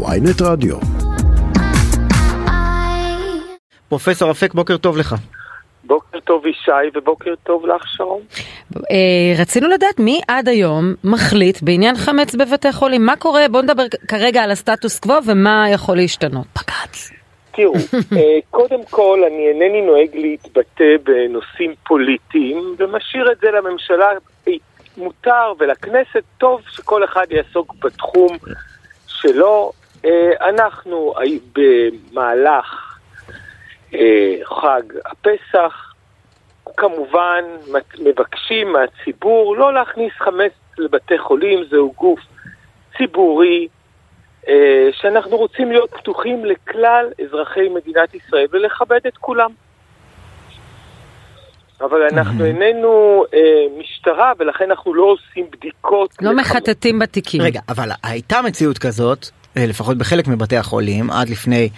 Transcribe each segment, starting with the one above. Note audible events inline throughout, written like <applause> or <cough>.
ויינט רדיו. פרופסור אפק, בוקר טוב לך. בוקר טוב ישי ובוקר טוב לך שרון. אה, רצינו לדעת מי עד היום מחליט בעניין חמץ בבתי חולים. מה קורה? בואו נדבר כרגע על הסטטוס קוו ומה יכול להשתנות. בג"ץ. תראו, <laughs> אה, קודם כל אני אינני נוהג להתבטא בנושאים פוליטיים ומשאיר את זה לממשלה. מותר ולכנסת טוב שכל אחד יעסוק בתחום שלו. אה, אנחנו במהלך אה, חג הפסח כמובן מבקשים מהציבור לא להכניס חמץ לבתי חולים, זהו גוף ציבורי אה, שאנחנו רוצים להיות פתוחים לכלל אזרחי מדינת ישראל ולכבד את כולם. אבל אנחנו איננו אה, משטרה ולכן אנחנו לא עושים בדיקות. לא מחטטים בתיקים. רגע, אבל הייתה מציאות כזאת, לפחות בחלק מבתי החולים, עד לפני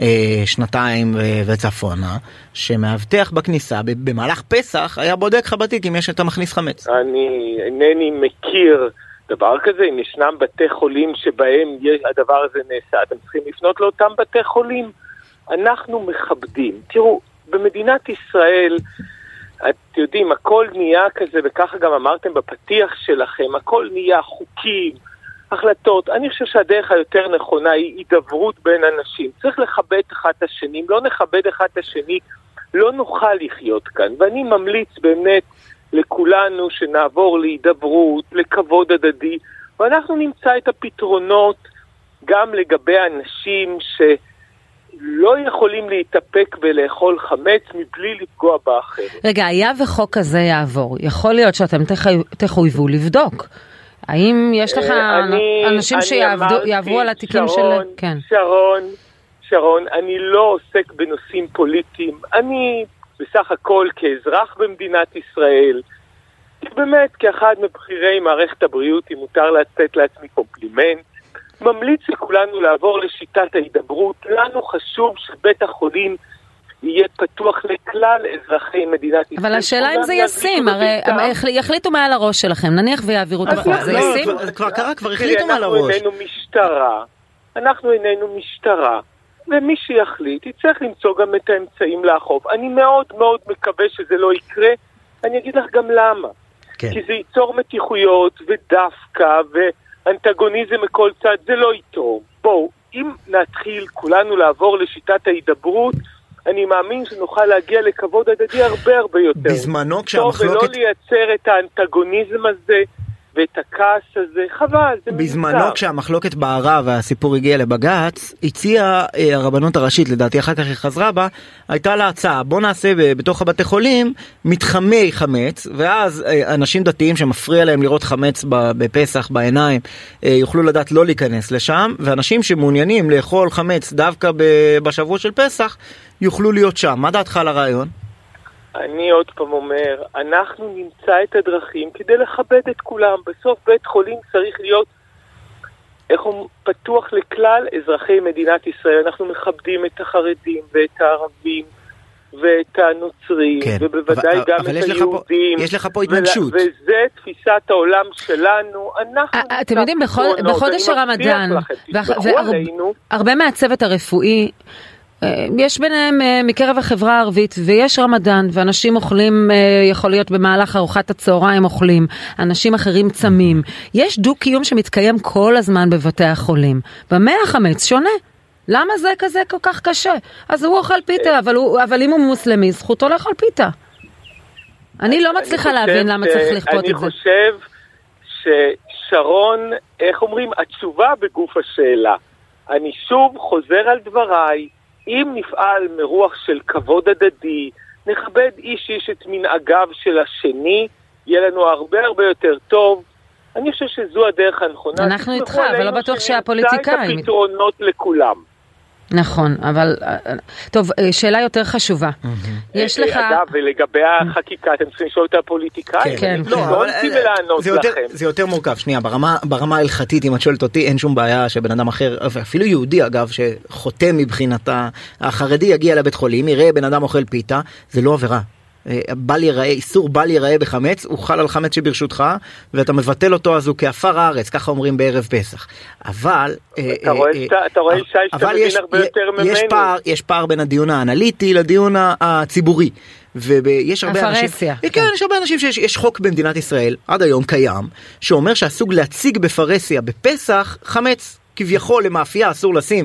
אה, שנתיים אה, וצפונה, שמאבטח בכניסה במהלך פסח היה בודק לך בתיק אם יש אתה מכניס חמץ. אני אינני מכיר דבר כזה, אם ישנם בתי חולים שבהם הדבר הזה נעשה, אתם צריכים לפנות לאותם בתי חולים. אנחנו מכבדים. תראו, במדינת ישראל, את יודעים, הכל נהיה כזה, וככה גם אמרתם בפתיח שלכם, הכל נהיה חוקים, החלטות. אני חושב שהדרך היותר נכונה היא הידברות בין אנשים. צריך לכבד אחד את השני, אם לא נכבד אחד את השני, לא נוכל לחיות כאן. ואני ממליץ באמת לכולנו שנעבור להידברות, לכבוד הדדי, ואנחנו נמצא את הפתרונות גם לגבי אנשים ש... לא יכולים להתאפק ולאכול חמץ מבלי לפגוע באחר. רגע, היה וחוק כזה יעבור, יכול להיות שאתם תחויבו לבדוק. האם יש לך אני, אנשים שיעברו על התיקים שרון, של... כן. שרון, שרון, אני לא עוסק בנושאים פוליטיים. אני בסך הכל כאזרח במדינת ישראל, באמת כאחד מבכירי מערכת הבריאות, אם מותר לתת לעצמי קומפלימנט, ממליץ לכולנו לעבור לשיטת ההידברות. לנו חשוב שבית החולים יהיה פתוח לכלל אזרחי מדינת ישראל. אבל השאלה אם זה ישים, הרי יחליטו מעל הראש שלכם, נניח ויעבירו את החוק, זה ישים? כבר קרה, כבר החליטו מעל הראש. אנחנו איננו משטרה, אנחנו איננו משטרה, ומי שיחליט יצטרך למצוא גם את האמצעים לאכוף. אני מאוד מאוד מקווה שזה לא יקרה, אני אגיד לך גם למה. כן. כי זה ייצור מתיחויות ודווקא ואנטגוניזם מכל צד, זה לא יתרום. בואו, אם נתחיל כולנו לעבור לשיטת ההידברות, אני מאמין שנוכל להגיע לכבוד הדדי הרבה הרבה יותר. בזמנו כשהמחלוקת... טוב, ולא לייצר את האנטגוניזם הזה ואת הכעס הזה, חבל, זה מיותר. בזמנו כשהמחלוקת בערה והסיפור הגיע לבג"ץ, הציעה אה, הרבנות הראשית, לדעתי אחר כך היא חזרה בה, הייתה לה הצעה, בוא נעשה בתוך הבתי חולים מתחמי חמץ, ואז אה, אנשים דתיים שמפריע להם לראות חמץ בפסח בעיניים, אה, יוכלו לדעת לא להיכנס לשם, ואנשים שמעוניינים לאכול חמץ דווקא בשבוע של פסח, יוכלו להיות שם. מה דעתך על הרעיון? אני עוד פעם אומר, אנחנו נמצא את הדרכים כדי לכבד את כולם. בסוף בית חולים צריך להיות, איך הוא פתוח לכלל אזרחי מדינת ישראל. אנחנו מכבדים את החרדים ואת הערבים. ואת הנוצרים, כן, ובוודאי אבל, גם אבל את היהודים. פה, יש לך פה התנגשות. וזה תפיסת העולם שלנו. אנחנו... אתם יודעים, בחודש הרמדאן, והרבה מהצוות הרפואי אה, יש ביניהם אה, מקרב החברה הערבית ויש רמדאן ואנשים אוכלים, אה, יכול להיות במהלך ארוחת הצהריים אוכלים, אנשים אחרים צמים. יש דו-קיום שמתקיים כל הזמן בבתי החולים. במה החמץ שונה? למה זה כזה כל כך קשה? אז הוא אוכל פיתה, אבל, הוא, אבל אם הוא מוסלמי, זכותו לאכול פיתה. אני לא מצליחה אני להבין למה צריך לכפות את זה. אני חושב ששרון, איך אומרים, התשובה בגוף השאלה. אני שוב חוזר על דבריי. אם נפעל מרוח של כבוד הדדי, נכבד איש איש את מנהגיו של השני, יהיה לנו הרבה הרבה יותר טוב. אני חושב שזו הדרך הנכונה. אנחנו איתך, אבל לא בטוח שהפוליטיקאים... נמצא את הפתרונות לכולם. נכון, אבל טוב, אה, שאלה יותר חשובה. יש לך... אגב, ולגבי החקיקה, אתם צריכים לשאול את הפוליטיקאים. כן, לא, כן. לא עושים לענות לכם. זה יותר מורכב, שנייה, ברמה ההלכתית, אם את שואלת אותי, אין שום בעיה שבן אדם אחר, אפילו יהודי אגב, שחותם מבחינת החרדי, יגיע לבית חולים, יראה בן אדם אוכל פיתה, זה לא עבירה. בל ייראה, איסור בל ייראה בחמץ, הוא חל על חמץ שברשותך, ואתה מבטל אותו אז הוא כעפר הארץ, ככה אומרים בערב פסח. אבל... אתה רואה שי שאתה מבין הרבה יותר ממני. יש פער בין הדיון האנליטי לדיון הציבורי. ויש הרבה אנשים, הפרסיה. כן, כן, יש הרבה אנשים שיש חוק במדינת ישראל, עד היום קיים, שאומר שאסור להציג בפרהסיה בפסח חמץ. כביכול למאפייה אסור לשים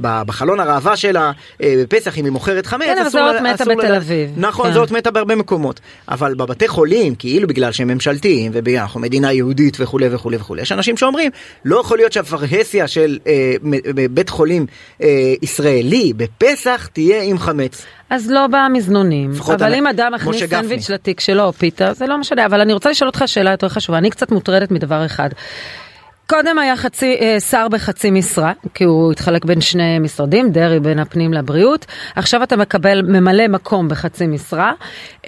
בחלון הראווה שלה אה, בפסח אם היא מוכרת חמץ. כן, אבל זו אות מתה בתל אביב. נכון, כן. זו אות מתה בהרבה מקומות. אבל בבתי חולים, כאילו בגלל שהם ממשלתיים, ואנחנו מדינה יהודית וכולי וכולי וכולי, יש אנשים שאומרים, לא יכול להיות שהפרהסיה של אה, בית חולים אה, ישראלי בפסח תהיה עם חמץ. אז לא במזנונים, אבל אם אדם מכניס סנדוויץ' לתיק שלו או פיתה, זה לא משנה, אבל אני רוצה לשאול אותך שאלה יותר חשובה, אני קצת מוטרדת מדבר אחד. קודם היה חצי, אה, שר בחצי משרה, כי הוא התחלק בין שני משרדים, דרעי בין הפנים לבריאות. עכשיו אתה מקבל ממלא מקום בחצי משרה.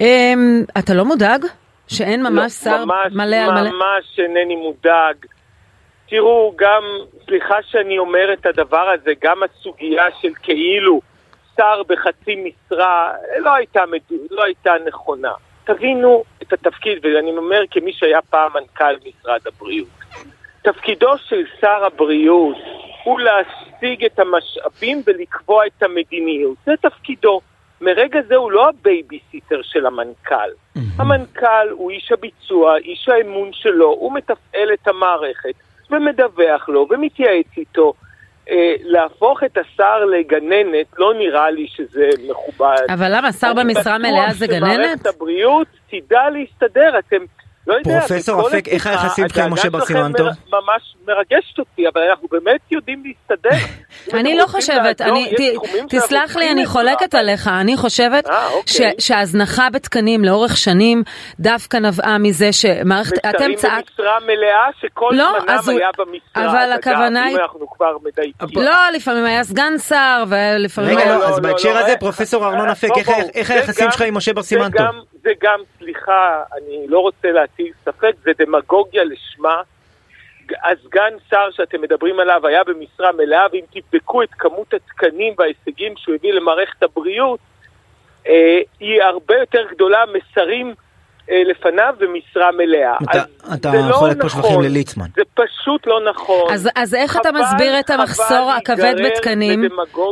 אה, אתה לא מודאג? שאין ממש לא, שר ממש, מלא על מלא? ממש אינני מודאג. תראו, גם, סליחה שאני אומר את הדבר הזה, גם הסוגיה של כאילו שר בחצי משרה לא הייתה, לא הייתה נכונה. תבינו את התפקיד, ואני אומר כמי שהיה פעם מנכ"ל משרד הבריאות. תפקידו של שר הבריאות הוא להשיג את המשאבים ולקבוע את המדיניות. זה תפקידו. מרגע זה הוא לא הבייביסיטר של המנכ"ל. Mm-hmm. המנכ"ל הוא איש הביצוע, איש האמון שלו, הוא מתפעל את המערכת ומדווח לו ומתייעץ איתו. אה, להפוך את השר לגננת, לא נראה לי שזה מכובד. אבל למה, שר במשרה מלאה זה גננת? אני בטוח שמערכת הבריאות תדע להסתדר. אתם לא יודע, פרופסור אפק, איך היחסים שלך עם משה בר סימן טוב? ממש מרגשת אותי, אבל אנחנו באמת יודעים להסתדר. <laughs> אני לא חושבת, תסלח לי, אני חולקת עליך, אני חושבת אה, אוקיי. שההזנחה בתקנים לאורך שנים דווקא נבעה מזה שמערכת, אתם צעק... במשרה מלאה שכל לא, זמנם היה במשרה. אבל הכוונה היא... אנחנו כבר מדייקים. לא, לפעמים היה סגן שר, ולפעמים... רגע, לא, אז בהקשר הזה, פרופסור ארנון אפק, איך היחסים שלך עם משה בר סימן טוב? זה גם, סליחה, אני לא רוצה להטיל ספק, זה דמגוגיה לשמה. הסגן שר שאתם מדברים עליו היה במשרה מלאה, ואם תבדקו את כמות התקנים וההישגים שהוא הביא למערכת הבריאות, אה, היא הרבה יותר גדולה משרים אה, לפניו במשרה מלאה. אתה, אתה לא שבחים נכון. לליצמן. זה פשוט לא נכון. אז, אז איך אתה מסביר את המחסור הכבד בתקנים?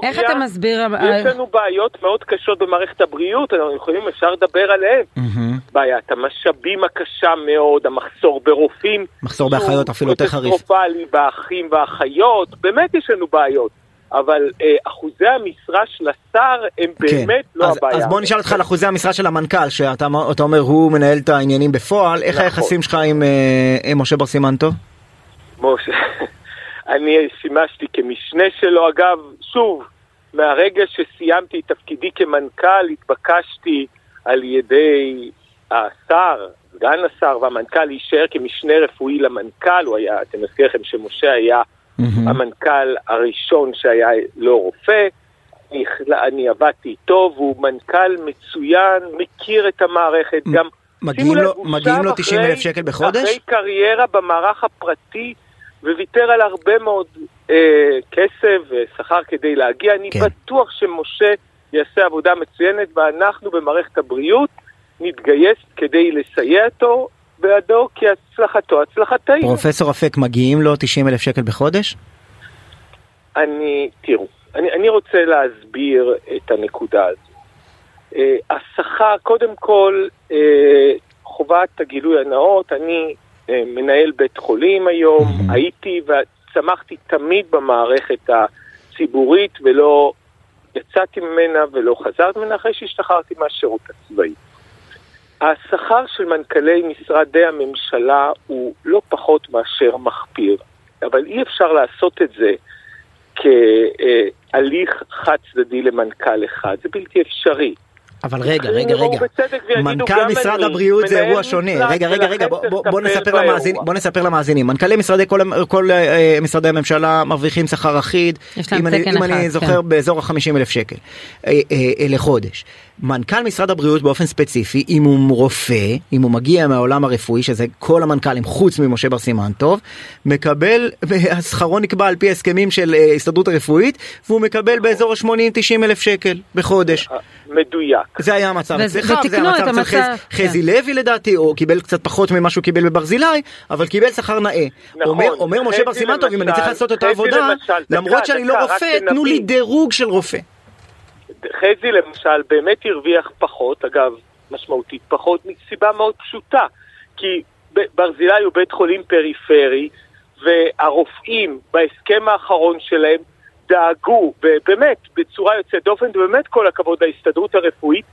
איך אתה מסביר... יש לנו בעיות מאוד קשות במערכת הבריאות, אנחנו יכולים, אפשר לדבר עליהן. Mm-hmm. בעיית המשאבים הקשה מאוד, המחסור ברופאים. מחסור באחיות אפילו יותר חריף. קטסטרופלי באחים ואחיות, באמת יש לנו בעיות. אבל אה, אחוזי המשרה של השר הם כן. באמת לא אז, הבעיה. אז בוא נשאל אותך על אחוזי המשרה של המנכ"ל, שאתה אומר הוא מנהל את העניינים בפועל, איך נכון. היחסים שלך עם, אה, עם משה בר סימנטו? משה, <laughs> אני שימשתי כמשנה שלו, אגב, שוב, מהרגע שסיימתי את תפקידי כמנכ"ל, התבקשתי על ידי השר, סגן השר והמנכ"ל להישאר כמשנה רפואי למנכ"ל, הוא היה, אתם מזכיר לכם שמשה היה mm-hmm. המנכ"ל הראשון שהיה לא רופא, אני, אני עבדתי איתו, והוא מנכ"ל מצוין, מכיר את המערכת, גם... מגיעים לו, מגיעים לו 90 אלף שקל בחודש? אחרי קריירה במערך הפרטי, וויתר על הרבה מאוד אה, כסף ושכר כדי להגיע. אני כן. בטוח שמשה יעשה עבודה מצוינת, ואנחנו במערכת הבריאות נתגייס כדי לסייע אותו, בעדו, כי הצלחתו הצלחתנו. פרופסור אפק, מגיעים לו 90 אלף שקל בחודש? אני, תראו, אני, אני רוצה להסביר את הנקודה הזו. Uh, השכר, קודם כל, uh, חובת הגילוי הנאות, אני uh, מנהל בית חולים היום, mm-hmm. הייתי וצמחתי תמיד במערכת הציבורית ולא יצאתי ממנה ולא חזרתי ממנה אחרי שהשתחררתי מהשירות הצבאי. השכר של מנכ"לי משרדי הממשלה הוא לא פחות מאשר מחפיר, אבל אי אפשר לעשות את זה כהליך חד צדדי למנכ"ל אחד, זה בלתי אפשרי. אבל רגע, רגע, רגע, מנכ"ל משרד הבריאות זה אירוע שונה, רגע, רגע, רגע, בוא נספר למאזינים, בוא נספר למאזינים, מנכ"לי משרדי, כל אה, משרדי הממשלה מרוויחים שכר אחיד, אם אני זוכר כן. באזור ה-50 אלף שקל אה, אה, לחודש. מנכ"ל משרד הבריאות באופן ספציפי, אם הוא רופא, אם הוא מגיע מהעולם הרפואי, שזה כל המנכ"לים חוץ ממשה בר סימן טוב, מקבל, שכרו נקבע על פי הסכמים של הסתדרות הרפואית, והוא מקבל באזור ה-80-90 אלף שקל בחודש. מדויק. זה היה המצב אצלך, זה היה המצב אצל חזי כן. לוי לדעתי, או קיבל קצת פחות ממה שהוא קיבל בברזילי, אבל קיבל שכר נאה. נכון. אומר משה בר סימנטוב, אם אני צריך לעשות את העבודה, למרות שאני לא רופא, תנו לי דירוג של רופא. חזי למשל באמת הרוויח פחות, אגב, משמעותית פחות, מסיבה מאוד פשוטה. כי ברזילי הוא בית חולים פריפרי, והרופאים בהסכם האחרון שלהם דאגו, באמת, בצורה יוצאת דופן, ובאמת כל הכבוד להסתדרות הרפואית,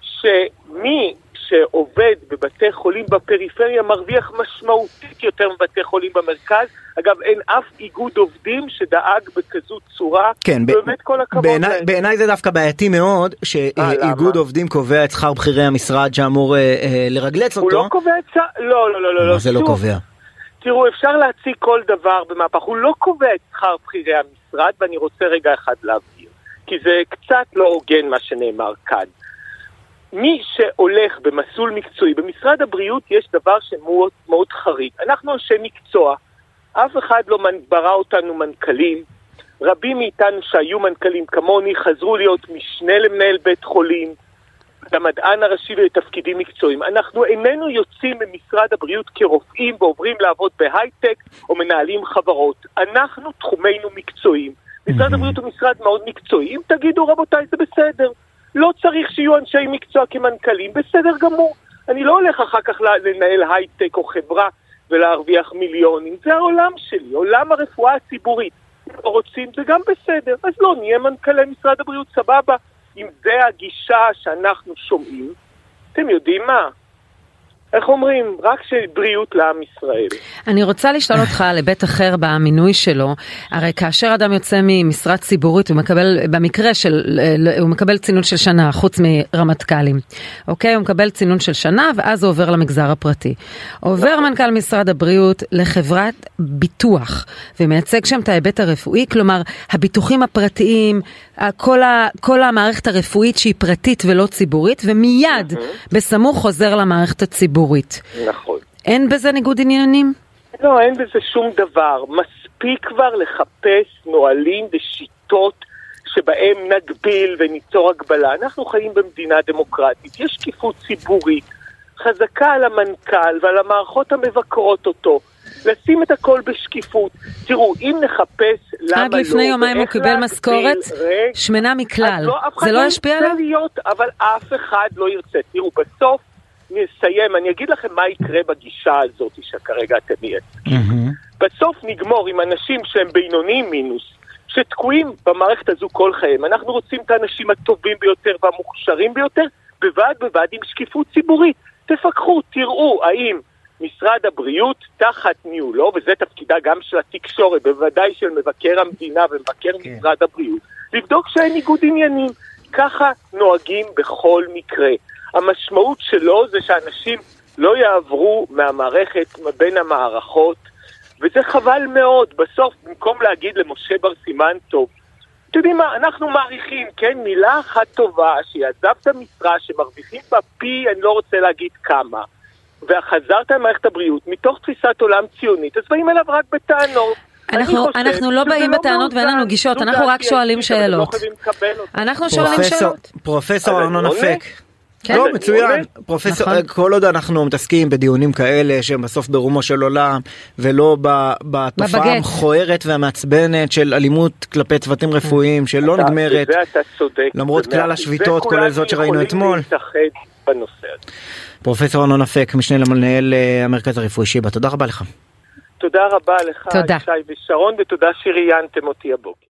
שמי שעובד בבתי חולים בפריפריה מרוויח משמעותית יותר מבתי חולים במרכז. אגב, אין אף איגוד עובדים שדאג בכזו צורה, כן, באמת כל הכבוד. בעיניי בעיני זה דווקא בעייתי מאוד, שאיגוד עובדים קובע את שכר בכירי המשרד שאמור אה, אה, לרגלץ אותו. הוא לא קובע את שכר, לא, לא, לא, לא. מה זה לא קובע? תראו, אפשר להציג כל דבר במהפך, הוא לא קובע את שכר בכירי המשרד, ואני רוצה רגע אחד להבהיר, כי זה קצת לא הוגן מה שנאמר כאן. מי שהולך במסלול מקצועי, במשרד הבריאות יש דבר שמאוד מאוד חריג. אנחנו אנשי מקצוע, אף אחד לא ברא אותנו מנכ"לים. רבים מאיתנו שהיו מנכ"לים כמוני חזרו להיות משנה למנהל בית חולים, למדען הראשי לתפקידים מקצועיים. אנחנו איננו יוצאים ממשרד הבריאות כרופאים ועוברים לעבוד בהייטק או מנהלים חברות. אנחנו תחומנו מקצועיים. משרד הבריאות הוא משרד מאוד מקצועי. אם תגידו רבותיי זה בסדר. לא צריך שיהיו אנשי מקצוע כמנכ"לים, בסדר גמור. אני לא הולך אחר כך לנהל הייטק או חברה ולהרוויח מיליונים. זה העולם שלי, עולם הרפואה הציבורית. לא רוצים, זה גם בסדר. אז לא, נהיה מנכ"לי משרד הבריאות, סבבה. אם זה הגישה שאנחנו שומעים, אתם יודעים מה? איך אומרים? רק של בריאות לעם ישראל. אני רוצה לשאול אותך <laughs> על היבט אחר במינוי שלו. הרי כאשר אדם יוצא ממשרה ציבורית, הוא מקבל, במקרה של, הוא מקבל צינון של שנה, חוץ מרמטכ"לים. אוקיי? הוא מקבל צינון של שנה, ואז הוא עובר למגזר הפרטי. עובר מנכ"ל משרד הבריאות לחברת ביטוח, ומייצג שם את ההיבט הרפואי, כלומר, הביטוחים הפרטיים, כל, ה, כל המערכת הרפואית שהיא פרטית ולא ציבורית, ומיד, בסמוך חוזר למערכת הציבורית. ציבורית. נכון. אין בזה ניגוד עניינים? לא, אין בזה שום דבר. מספיק כבר לחפש נהלים ושיטות שבהם נגביל וניצור הגבלה. אנחנו חיים במדינה דמוקרטית, יש שקיפות ציבורית חזקה על המנכ"ל ועל המערכות המבקרות אותו. לשים את הכל בשקיפות. תראו, אם נחפש למה לא... עד לפני יומיים הוא קיבל משכורת שמנה מכלל. לא, זה לא ישפיע עליו? אבל אף אחד לא ירצה. תראו, בסוף אני אסיים, אני אגיד לכם מה יקרה בגישה הזאת שכרגע אתם מייצגים. בסוף נגמור עם אנשים שהם בינוניים מינוס, שתקועים במערכת הזו כל חייהם. אנחנו רוצים את האנשים הטובים ביותר והמוכשרים ביותר, בבד בבד עם שקיפות ציבורית. תפקחו, תראו האם משרד הבריאות תחת ניהולו, וזה תפקידה גם של התקשורת, בוודאי של מבקר המדינה ומבקר כן. משרד הבריאות, לבדוק שאין ניגוד עניינים. ככה נוהגים בכל מקרה. המשמעות שלו זה שאנשים לא יעברו מהמערכת בין המערכות, וזה חבל מאוד. בסוף, במקום להגיד למשה בר סימן טוב, אתם יודעים מה, אנחנו מעריכים, כן, מילה אחת טובה, שיעזב את המשרה, שמרוויחים בה פי, אני לא רוצה להגיד כמה, וחזרת למערכת הבריאות, מתוך תפיסת עולם ציונית, אז באים אליו רק בטענות. אנחנו, אנחנו לא באים לא בטענות ואין לנו גישות, אנחנו רק שואלים שאלות. אנחנו שואלים שאלות. פרופסור ארנון אפק. כן, לא, מצוין. פרופסור, נכון. כל עוד אנחנו מתעסקים בדיונים כאלה שהם בסוף ברומו של עולם, ולא בתופעה המכוערת והמעצבנת של אלימות כלפי צוותים רפואיים שלא נגמרת, למרות כלל השביתות, כולל זאת שראינו אתמול. פרופסור ארנון אפק, משנה למנהל אה, המרכז הרפואי שיבא, תודה רבה לך. תודה רבה לך, ישי ושרון, ותודה שראיינתם אותי הבוקר.